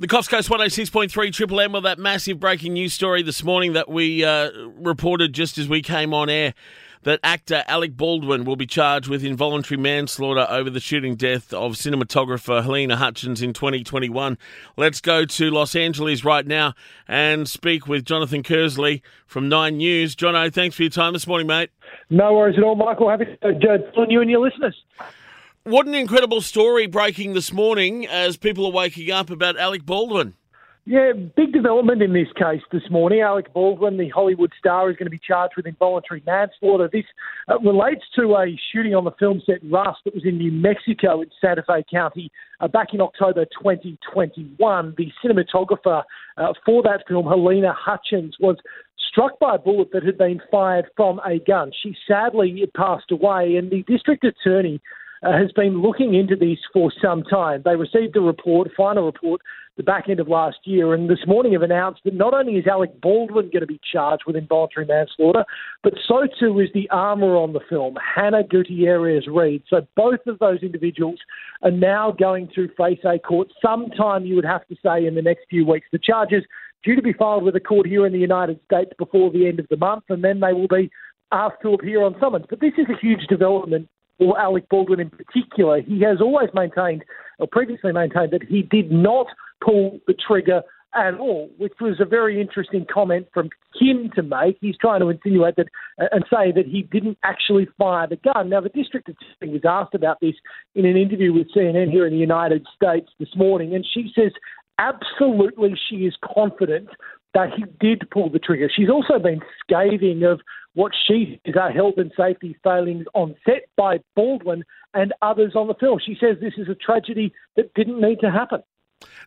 The Coffs Coast 106.3 Triple M with that massive breaking news story this morning that we uh, reported just as we came on air that actor Alec Baldwin will be charged with involuntary manslaughter over the shooting death of cinematographer Halyna Hutchins in 2021. Let's go to Los Angeles right now and speak with Jonathan Kearsley from Nine News. Jono, thanks for your time this morning, mate. No worries at all, Michael. Happy to join you and your listeners. What an incredible story breaking this morning as people are waking up about Alec Baldwin. Yeah, big development in this case this morning. Alec Baldwin, the Hollywood star, is going to be charged with involuntary manslaughter. This uh, relates to a shooting on the film set Rust that was in New Mexico in Santa Fe County uh, back in October 2021. The cinematographer uh, for that film, Halyna Hutchins, was struck by a bullet that had been fired from a gun. She sadly passed away, and the district attorney uh, has been looking into this for some time. They received a report, a final report, the back end of last year, and this morning have announced that not only is Alec Baldwin going to be charged with involuntary manslaughter, but so too is the armourer on the film, Hannah Gutierrez Reed. So both of those individuals are now going to face a court sometime, you would have to say, in the next few weeks. The charges due to be filed with a court here in the United States before the end of the month, and then they will be asked to appear on summons. But this is a huge development or Alec Baldwin in particular, he has always maintained, or previously maintained, that he did not pull the trigger at all, which was a very interesting comment from him to make. He's trying to insinuate that uh, and say that he didn't actually fire the gun. Now, the district attorney was asked about this in an interview with CNN here in the United States this morning, and she says absolutely she is confident that he did pull the trigger. She's also been scathing of what she is our health and safety failings on set by Baldwin and others on the film. She says this is a tragedy that didn't need to happen.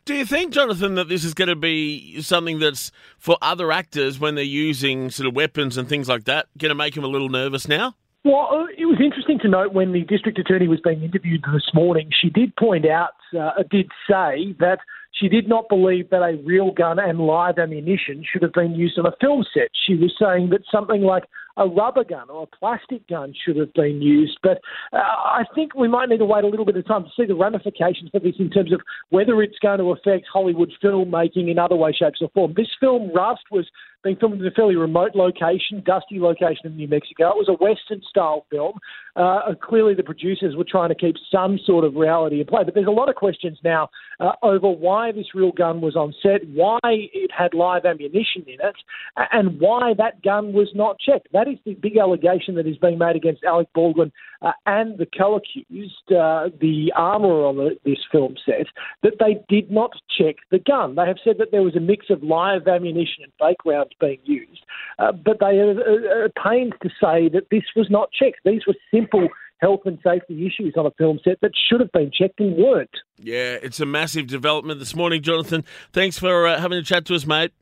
Do you think, Jonathan, that this is going to be something that's for other actors when they're using sort of weapons and things like that, going to make them a little nervous now? Well, uh, it was interesting to note when the district attorney was being interviewed this morning, she did point out, uh, did say that she did not believe that a real gun and live ammunition should have been used on a film set. She was saying that something like a rubber gun or a plastic gun should have been used. But uh, I think we might need to wait a little bit of time to see the ramifications for this in terms of whether it's going to affect Hollywood filmmaking in other ways, shapes, or form. This film, Rust, was being filmed in a fairly remote location, dusty location in New Mexico. It was a Western style film. Uh, clearly, the producers were trying to keep some sort of reality in play. But there's a lot of questions now uh, over why this real gun was on set, why it had live ammunition in it, and why that gun was not checked. That is the big allegation that is being made against Alec Baldwin uh, and the co-accused, uh, the armourer on the, this film set, that they did not check the gun. They have said that there was a mix of live ammunition and fake rounds being used, uh, but they are, are, are pained to say that this was not checked. These were simple health and safety issues on a film set that should have been checked and weren't. Yeah, it's a massive development this morning, Jonathan. Thanks for uh, having a chat to us, mate.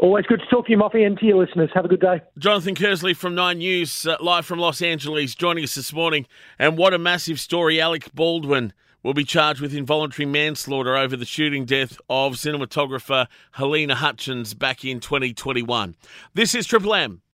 Always good to talk to you, Moffy, and to your listeners. Have a good day. Jonathan Kearsley from Nine News, uh, live from Los Angeles, joining us this morning. And what a massive story. Alec Baldwin will be charged with involuntary manslaughter over the shooting death of cinematographer Halyna Hutchins back in 2021. This is Triple M.